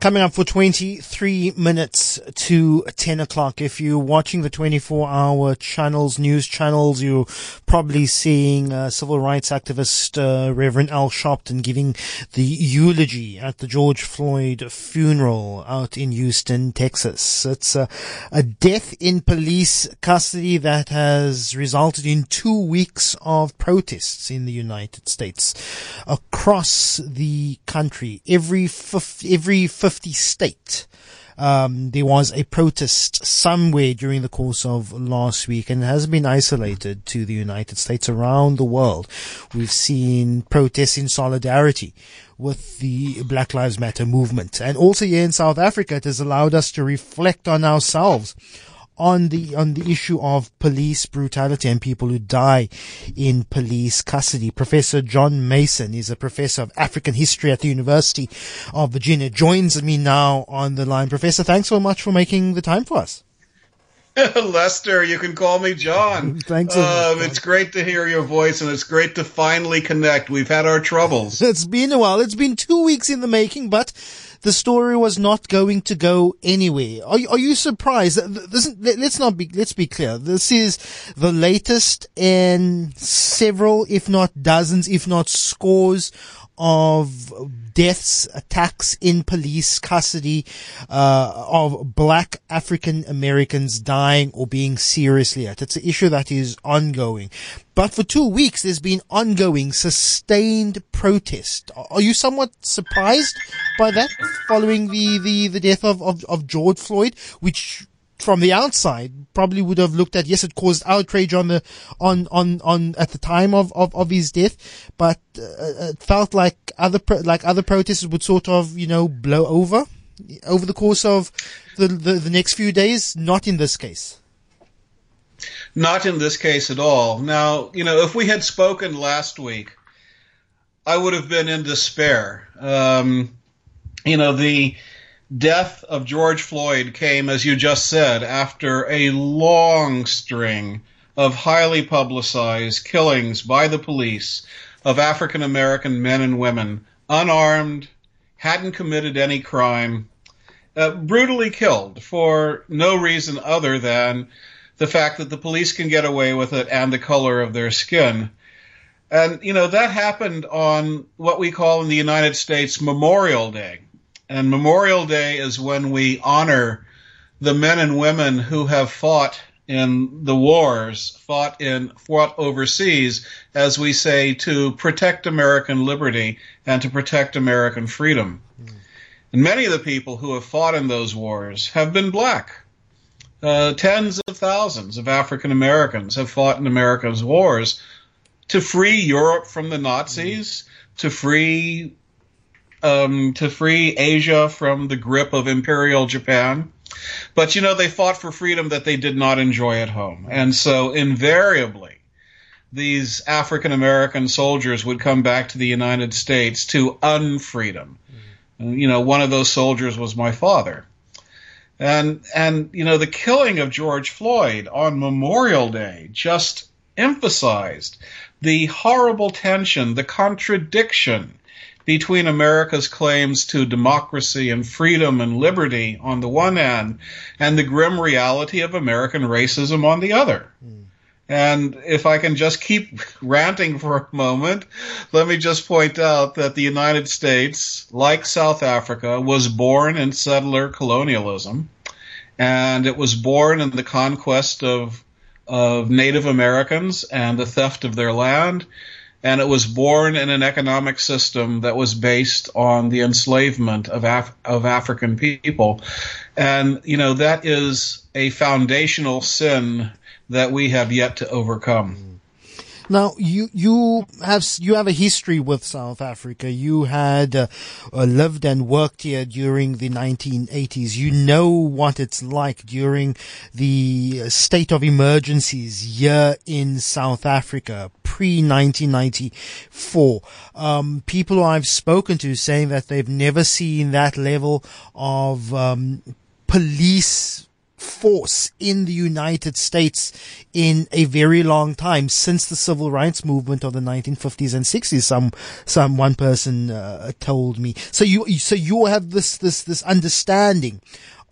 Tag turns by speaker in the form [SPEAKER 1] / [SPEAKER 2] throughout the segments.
[SPEAKER 1] Coming up for 23 minutes to 10 o'clock. If you're watching the 24 hour channels, news channels, you're probably seeing uh, civil rights activist uh, Reverend Al Sharpton giving the eulogy at the George Floyd funeral out in Houston, Texas. It's a, a death in police custody that has resulted in two weeks of protests in the United States across the country. Every, every 50 state. Um, there was a protest somewhere during the course of last week and has been isolated to the United States around the world. We've seen protests in solidarity with the Black Lives Matter movement. And also here in South Africa, it has allowed us to reflect on ourselves on the on the issue of police brutality and people who die in police custody. Professor John Mason is a professor of African history at the University of Virginia. Joins me now on the line. Professor, thanks so much for making the time for us.
[SPEAKER 2] Lester, you can call me John.
[SPEAKER 1] Thanks.
[SPEAKER 2] Um, it's great to hear your voice, and it's great to finally connect. We've had our troubles.
[SPEAKER 1] it's been a while. It's been two weeks in the making, but the story was not going to go anywhere. Are, are you surprised? This, let's not be, let's be clear. This is the latest in several, if not dozens, if not scores of deaths, attacks in police custody, uh, of black African Americans dying or being seriously hurt. It's an issue that is ongoing. But for two weeks, there's been ongoing, sustained protest. Are you somewhat surprised by that following the, the, the death of, of, of George Floyd, which from the outside probably would have looked at yes it caused outrage on the on on on at the time of of, of his death but uh, it felt like other pro- like other protests would sort of you know blow over over the course of the, the the next few days not in this case.
[SPEAKER 2] Not in this case at all. Now you know if we had spoken last week i would have been in despair. Um you know the death of George Floyd came, as you just said, after a long string of highly publicized killings by the police of African American men and women, unarmed, hadn't committed any crime, uh, brutally killed for no reason other than the fact that the police can get away with it and the color of their skin. And, you know, that happened on what we call in the United States Memorial Day. And Memorial Day is when we honor the men and women who have fought in the wars, fought in fought overseas, as we say, to protect American liberty and to protect American freedom. Mm. And many of the people who have fought in those wars have been black. Uh, tens of thousands of African Americans have fought in America's wars to free Europe from the Nazis, mm. to free um, to free Asia from the grip of Imperial Japan. But you know, they fought for freedom that they did not enjoy at home. And so invariably, these African American soldiers would come back to the United States to unfreedom. Mm. You know, one of those soldiers was my father. And, and, you know, the killing of George Floyd on Memorial Day just emphasized the horrible tension, the contradiction between America's claims to democracy and freedom and liberty on the one hand and the grim reality of American racism on the other. Mm. And if I can just keep ranting for a moment, let me just point out that the United States, like South Africa, was born in settler colonialism. And it was born in the conquest of, of Native Americans and the theft of their land and it was born in an economic system that was based on the enslavement of Af- of African people, and you know that is a foundational sin that we have yet to overcome.
[SPEAKER 1] Now you you have you have a history with South Africa. You had uh, uh, lived and worked here during the 1980s. You know what it's like during the state of emergencies here in South Africa pre 1994. Um, people I've spoken to saying that they've never seen that level of um, police force in the United States in a very long time since the civil rights movement of the 1950s and 60s. Some, some one person uh, told me. So you, so you have this, this, this understanding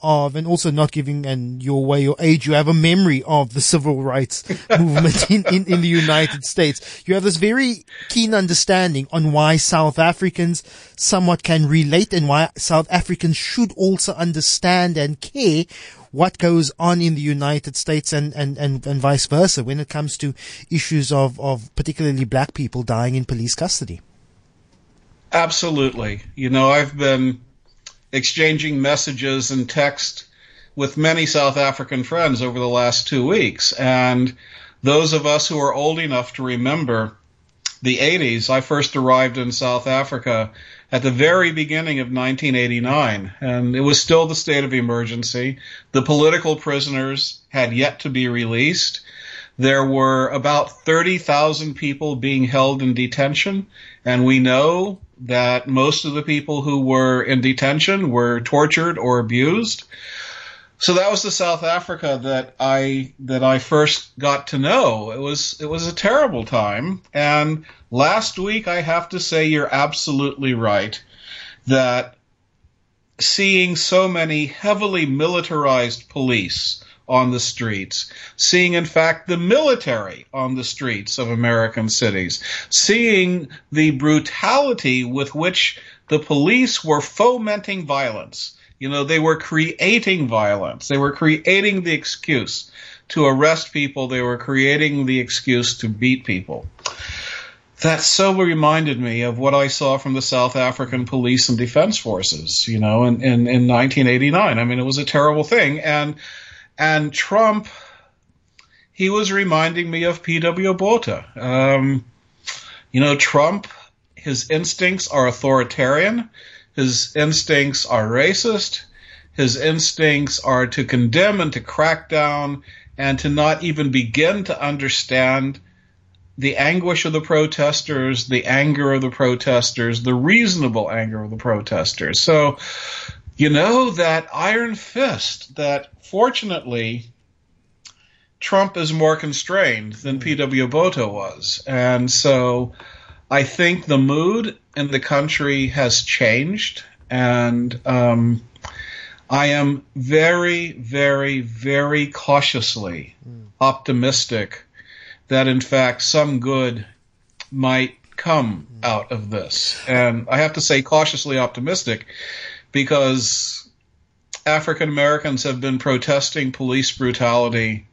[SPEAKER 1] of, and also not giving and your way your age, you have a memory of the civil rights movement in, in, in the United States. You have this very keen understanding on why South Africans somewhat can relate and why South Africans should also understand and care what goes on in the United States and, and, and, and vice versa when it comes to issues of, of particularly black people dying in police custody.
[SPEAKER 2] Absolutely. You know, I've been exchanging messages and text with many South African friends over the last two weeks. And those of us who are old enough to remember the 80s, I first arrived in South Africa at the very beginning of 1989, and it was still the state of emergency. The political prisoners had yet to be released. There were about 30,000 people being held in detention, and we know that most of the people who were in detention were tortured or abused. So that was the South Africa that I that I first got to know. It was it was a terrible time. And last week I have to say you're absolutely right that seeing so many heavily militarized police on the streets, seeing, in fact, the military on the streets of American cities, seeing the brutality with which the police were fomenting violence. You know, they were creating violence. They were creating the excuse to arrest people. They were creating the excuse to beat people. That so reminded me of what I saw from the South African police and defense forces, you know, in, in, in 1989. I mean, it was a terrible thing. And and Trump, he was reminding me of P.W. Botha. Um, you know, Trump, his instincts are authoritarian, his instincts are racist, his instincts are to condemn and to crack down and to not even begin to understand the anguish of the protesters, the anger of the protesters, the reasonable anger of the protesters. So, you know, that iron fist that fortunately Trump is more constrained than hmm. P.W. Botha was. And so I think the mood in the country has changed. And um, I am very, very, very cautiously hmm. optimistic that, in fact, some good might come hmm. out of this. And I have to say, cautiously optimistic because African Americans have been protesting police brutality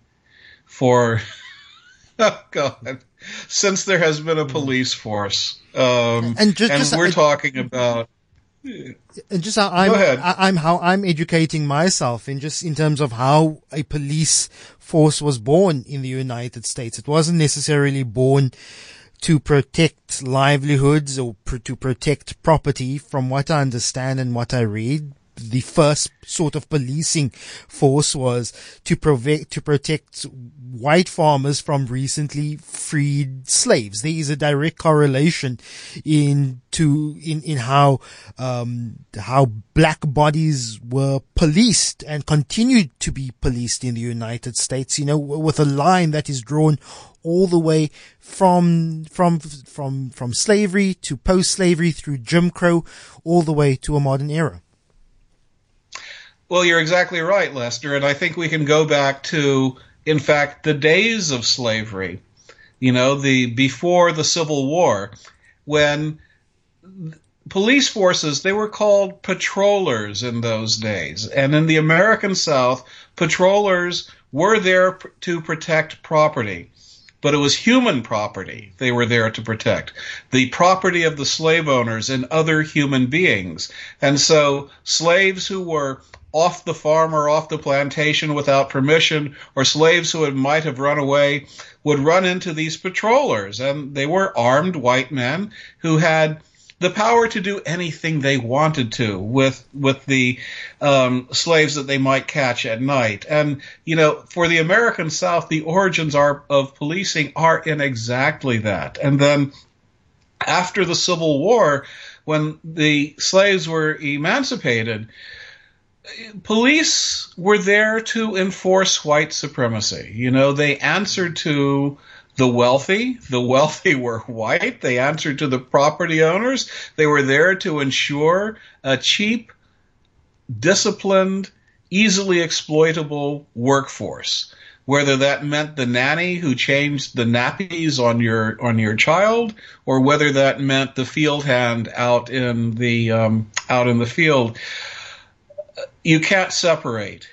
[SPEAKER 2] for oh god since there has been a police force. Um, and, just, and just, we're talking about.
[SPEAKER 1] And just how I'm, I'm how I'm educating myself in just in terms of how a police force was born in the United States. It wasn't necessarily born to protect livelihoods or pr- to protect property from what I understand and what I read. The first sort of policing force was to to protect white farmers from recently freed slaves. There is a direct correlation in to in in how um, how black bodies were policed and continued to be policed in the United States. You know, with a line that is drawn all the way from from from from slavery to post slavery through Jim Crow, all the way to a modern era.
[SPEAKER 2] Well, you're exactly right, Lester, and I think we can go back to, in fact, the days of slavery. You know, the before the Civil War, when police forces they were called patrollers in those days, and in the American South, patrollers were there to protect property but it was human property they were there to protect the property of the slave owners and other human beings. And so slaves who were off the farm or off the plantation without permission, or slaves who had, might have run away, would run into these patrollers. And they were armed white men who had the power to do anything they wanted to with with the um, slaves that they might catch at night. And you know, for the American South, the origins are of policing are in exactly that. And then after the Civil War, when the slaves were emancipated, police were there to enforce white supremacy. You know, they answered to the wealthy. The wealthy were white. They answered to the property owners. They were there to ensure a cheap, disciplined, easily exploitable workforce. Whether that meant the nanny who changed the nappies on your on your child, or whether that meant the field hand out in the um, out in the field, you can't separate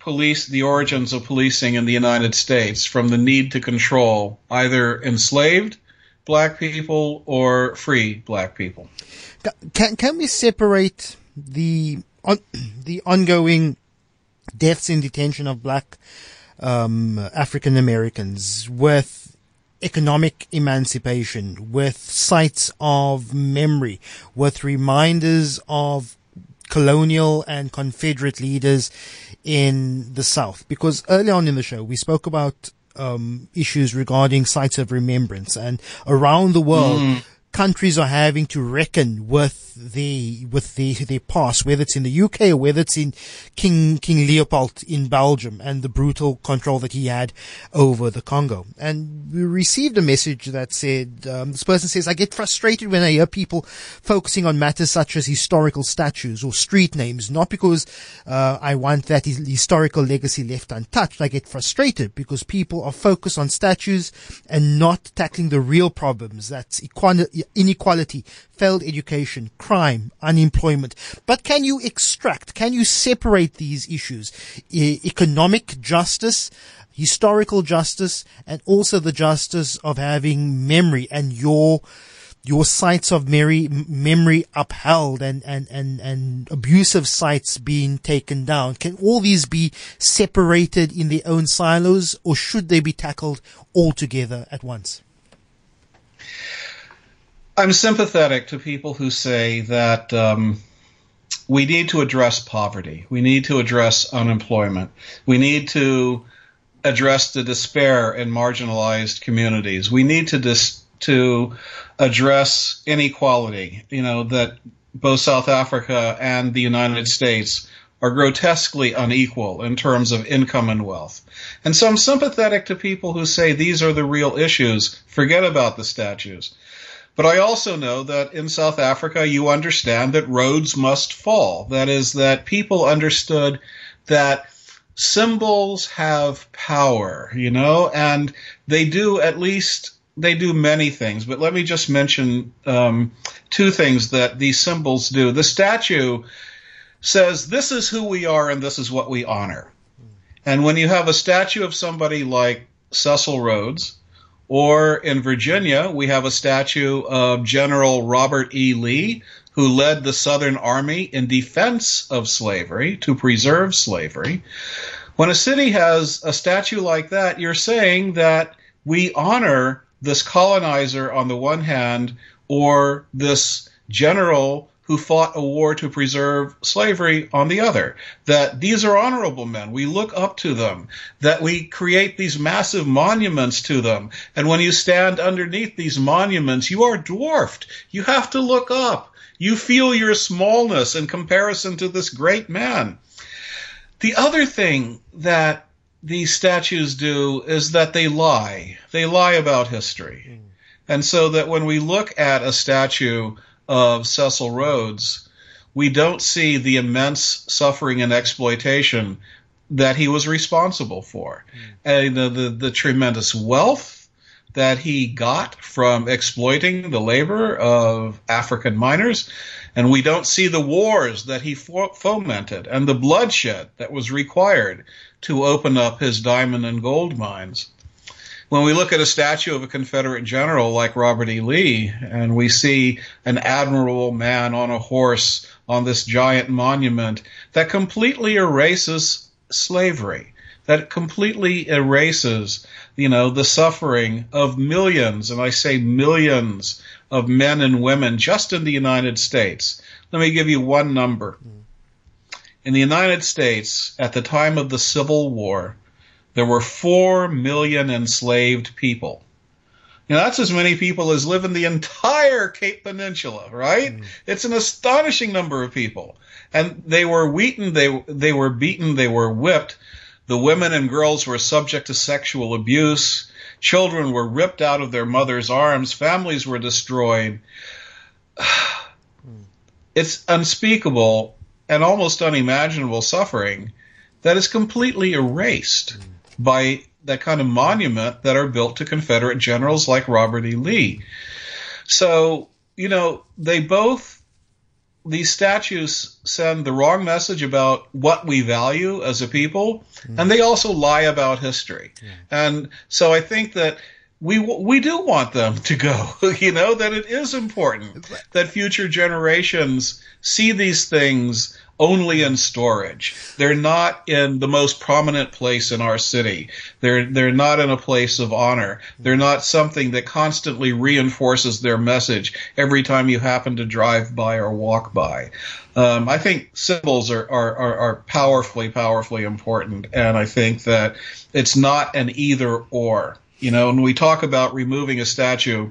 [SPEAKER 2] police the origins of policing in the United States from the need to control either enslaved black people or free black people.
[SPEAKER 1] Can can we separate the on, the ongoing deaths in detention of black um, African Americans with economic emancipation, with sites of memory, with reminders of colonial and Confederate leaders in the South. Because early on in the show, we spoke about um, issues regarding sites of remembrance and around the world. Mm countries are having to reckon with the with the their past, whether it's in the UK or whether it's in King King Leopold in Belgium and the brutal control that he had over the Congo. And we received a message that said um, this person says, "I get frustrated when I hear people focusing on matters such as historical statues or street names, not because uh, I want that historical legacy left untouched. I get frustrated because people are focused on statues and not tackling the real problems. That's equality." Inequality, failed education, crime, unemployment. But can you extract, can you separate these issues? E- economic justice, historical justice, and also the justice of having memory and your your sites of memory, memory upheld and, and, and, and abusive sites being taken down. Can all these be separated in their own silos or should they be tackled all together at once?
[SPEAKER 2] I'm sympathetic to people who say that um, we need to address poverty. We need to address unemployment. We need to address the despair in marginalized communities. We need to dis- to address inequality. You know that both South Africa and the United States are grotesquely unequal in terms of income and wealth. And so I'm sympathetic to people who say these are the real issues. Forget about the statues. But I also know that in South Africa, you understand that Rhodes must fall. That is, that people understood that symbols have power, you know, and they do at least they do many things. But let me just mention um, two things that these symbols do. The statue says, "This is who we are, and this is what we honor." And when you have a statue of somebody like Cecil Rhodes, or in Virginia, we have a statue of General Robert E. Lee, who led the Southern Army in defense of slavery to preserve slavery. When a city has a statue like that, you're saying that we honor this colonizer on the one hand or this general who fought a war to preserve slavery on the other. That these are honorable men. We look up to them. That we create these massive monuments to them. And when you stand underneath these monuments, you are dwarfed. You have to look up. You feel your smallness in comparison to this great man. The other thing that these statues do is that they lie. They lie about history. Mm. And so that when we look at a statue of Cecil Rhodes, we don't see the immense suffering and exploitation that he was responsible for, mm. and the, the, the tremendous wealth that he got from exploiting the labor of African miners, and we don't see the wars that he fomented and the bloodshed that was required to open up his diamond and gold mines when we look at a statue of a Confederate general like Robert E. Lee, and we see an admirable man on a horse on this giant monument that completely erases slavery, that completely erases, you know, the suffering of millions, and I say millions of men and women just in the United States. Let me give you one number. Hmm. In the United States, at the time of the Civil War, there were 4 million enslaved people. Now, that's as many people as live in the entire Cape Peninsula, right? Mm. It's an astonishing number of people. and they were beaten, they they were beaten, they were whipped. The women and girls were subject to sexual abuse. Children were ripped out of their mother's arms. Families were destroyed. It's unspeakable and almost unimaginable suffering that is completely erased by that kind of monument that are built to Confederate generals like Robert E. Lee. So, you know, they both, these statues send the wrong message about what we value as a people, mm. and they also lie about history. Yeah. And so I think that we we do want them to go. You know that it is important that future generations see these things only in storage. They're not in the most prominent place in our city. They're they're not in a place of honor. They're not something that constantly reinforces their message every time you happen to drive by or walk by. Um, I think symbols are, are, are, are powerfully, powerfully important, and I think that it's not an either or. You know, when we talk about removing a statue,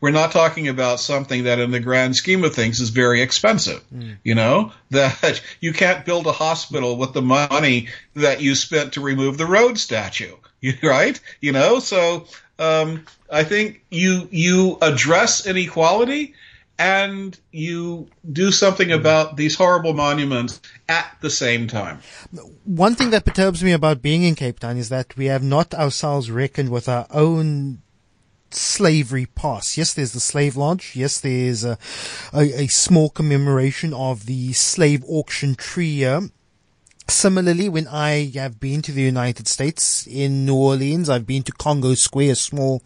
[SPEAKER 2] we're not talking about something that in the grand scheme of things is very expensive. Mm. You know, that you can't build a hospital with the money that you spent to remove the Rhodes statue, right? You know, so um, I think you you address inequality and you do something about these horrible monuments at the same time.
[SPEAKER 1] One thing that perturbs me about being in Cape Town is that we have not ourselves reckoned with our own slavery past. Yes, there's the slave lodge. Yes, there's a, a, a small commemoration of the slave auction trio. Similarly, when I have been to the United States in New Orleans, I've been to Congo Square, a small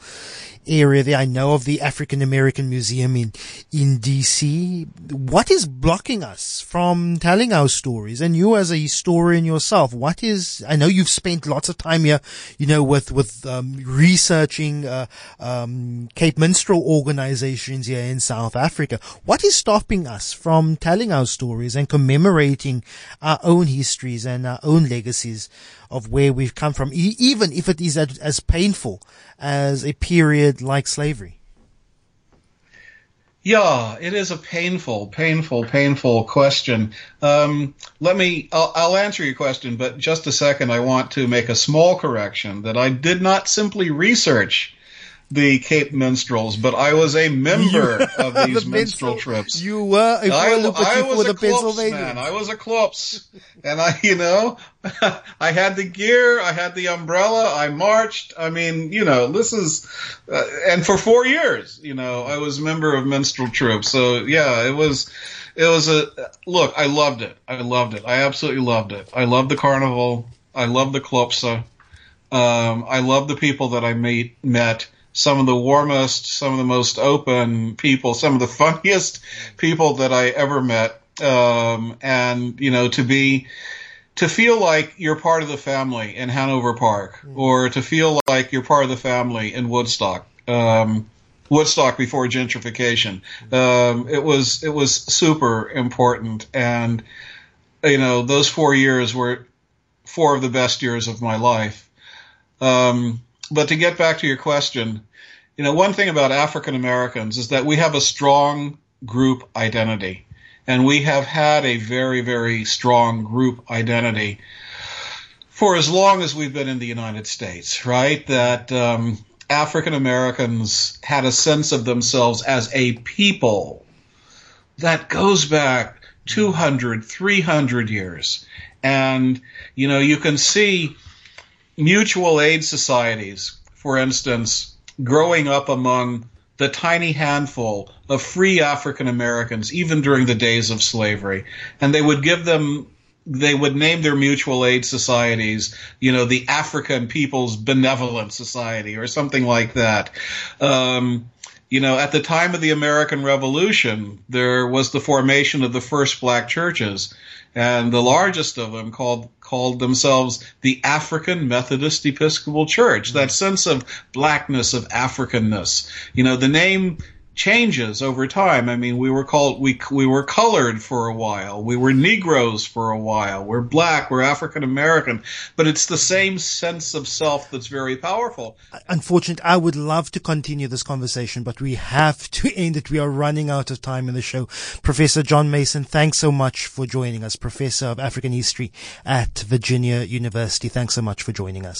[SPEAKER 1] area there. I know of the African American Museum in, in DC. What is blocking us from telling our stories? And you as a historian yourself, what is, I know you've spent lots of time here, you know, with, with, um, researching, uh, um, Cape Minstrel organizations here in South Africa. What is stopping us from telling our stories and commemorating our own histories and our own legacies of where we've come from, e- even if it is as, as painful as a period like slavery?
[SPEAKER 2] Yeah, it is a painful, painful, painful question. Um, let me, I'll, I'll, answer your question, but just a second, I want to make a small correction that I did not simply research the Cape Minstrels, but I was a member of these the minstrel trips.
[SPEAKER 1] You were a I, I was a Pennsylvania.
[SPEAKER 2] man. I was a Klops, and I, you know, I had the gear, I had the umbrella, I marched. I mean, you know, this is, uh, and for four years, you know, I was a member of minstrel troops. So yeah, it was, it was a look. I loved it. I loved it. I absolutely loved it. I loved the carnival. I loved the Klopse. Um, I loved the people that I meet met some of the warmest, some of the most open people, some of the funniest people that I ever met. Um, and, you know, to be, to feel like you're part of the family in Hanover Park, mm-hmm. or to feel like you're part of the family in Woodstock. Um, Woodstock before gentrification. Um, it was it was super important, and you know those four years were four of the best years of my life. Um, but to get back to your question, you know, one thing about African Americans is that we have a strong group identity, and we have had a very, very strong group identity for as long as we've been in the United States, right? That um, African Americans had a sense of themselves as a people that goes back 200, 300 years. And, you know, you can see mutual aid societies, for instance, growing up among the tiny handful of free African Americans, even during the days of slavery. And they would give them, they would name their mutual aid societies, you know, the African People's Benevolent Society or something like that. Um, you know, at the time of the American Revolution, there was the formation of the first black churches, and the largest of them called called themselves the African Methodist Episcopal Church. That sense of blackness, of Africanness. You know, the name changes over time. I mean, we were called we we were colored for a while, we were Negroes for a while, we're black, we're African American, but it's the same sense of self that's very powerful.
[SPEAKER 1] Unfortunately, I would love to continue this conversation, but we have to end it. We are running out of time in the show. Professor John Mason, thanks so much for joining us, Professor of African History at Virginia University. Thanks so much for joining us.